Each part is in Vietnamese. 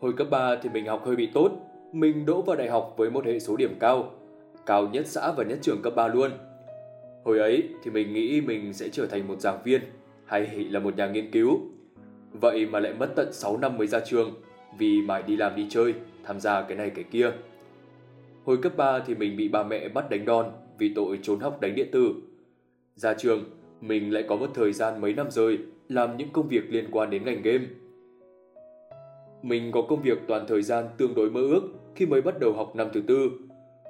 Hồi cấp 3 thì mình học hơi bị tốt, mình đỗ vào đại học với một hệ số điểm cao, cao nhất xã và nhất trường cấp 3 luôn. Hồi ấy thì mình nghĩ mình sẽ trở thành một giảng viên hay là một nhà nghiên cứu. Vậy mà lại mất tận 6 năm mới ra trường vì mãi đi làm đi chơi, tham gia cái này cái kia. Hồi cấp 3 thì mình bị ba mẹ bắt đánh đòn vì tội trốn học đánh điện tử. Ra trường, mình lại có một thời gian mấy năm rồi làm những công việc liên quan đến ngành game. Mình có công việc toàn thời gian tương đối mơ ước khi mới bắt đầu học năm thứ tư,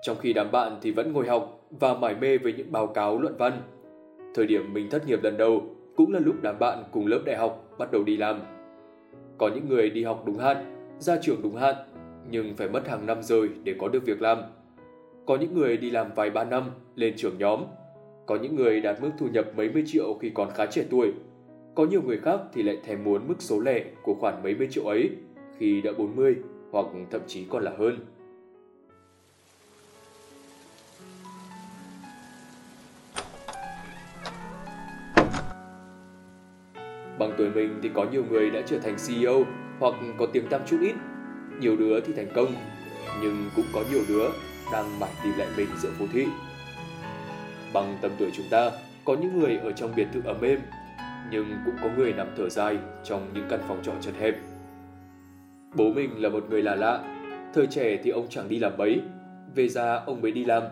trong khi đám bạn thì vẫn ngồi học và mải mê với những báo cáo luận văn. Thời điểm mình thất nghiệp lần đầu cũng là lúc đám bạn cùng lớp đại học bắt đầu đi làm. Có những người đi học đúng hạn, ra trường đúng hạn, nhưng phải mất hàng năm rồi để có được việc làm. Có những người đi làm vài ba năm lên trưởng nhóm. Có những người đạt mức thu nhập mấy mươi triệu khi còn khá trẻ tuổi. Có nhiều người khác thì lại thèm muốn mức số lẻ của khoản mấy mươi triệu ấy khi đã 40 hoặc thậm chí còn là hơn. Bằng tuổi mình thì có nhiều người đã trở thành CEO hoặc có tiếng tăm chút ít. Nhiều đứa thì thành công, nhưng cũng có nhiều đứa đang mải tìm lại mình giữa phố thị. Bằng tầm tuổi chúng ta, có những người ở trong biệt thự ấm êm, nhưng cũng có người nằm thở dài trong những căn phòng trọ chật hẹp. Bố mình là một người lạ lạ, thời trẻ thì ông chẳng đi làm mấy, về già ông mới đi làm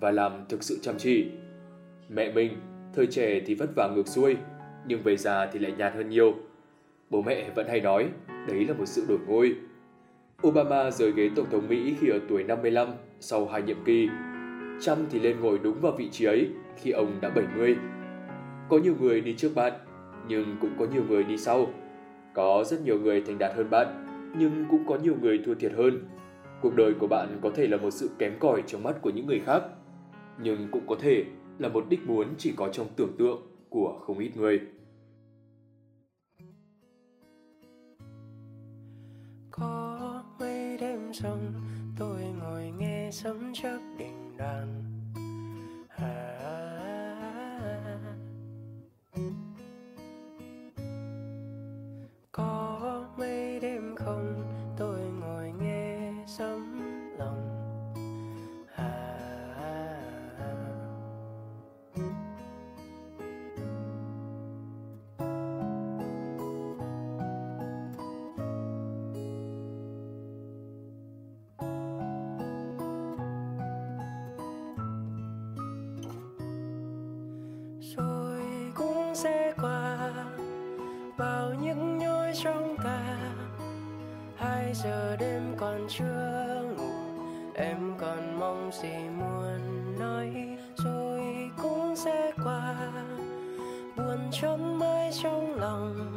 và làm thực sự chăm chỉ. Mẹ mình, thời trẻ thì vất vả ngược xuôi, nhưng về già thì lại nhạt hơn nhiều. Bố mẹ vẫn hay nói, đấy là một sự đổi ngôi. Obama rời ghế Tổng thống Mỹ khi ở tuổi 55 sau hai nhiệm kỳ. Trump thì lên ngồi đúng vào vị trí ấy khi ông đã 70. Có nhiều người đi trước bạn, nhưng cũng có nhiều người đi sau. Có rất nhiều người thành đạt hơn bạn, nhưng cũng có nhiều người thua thiệt hơn. Cuộc đời của bạn có thể là một sự kém cỏi trong mắt của những người khác, nhưng cũng có thể là một đích muốn chỉ có trong tưởng tượng của không ít người. Có mấy đêm sông tôi ngồi nghe sấm chớp đình đàn à, có những trong ta hai giờ đêm còn chưa ngủ, em còn mong gì muốn nói, rồi cũng sẽ qua. Buồn chốn mãi trong lòng.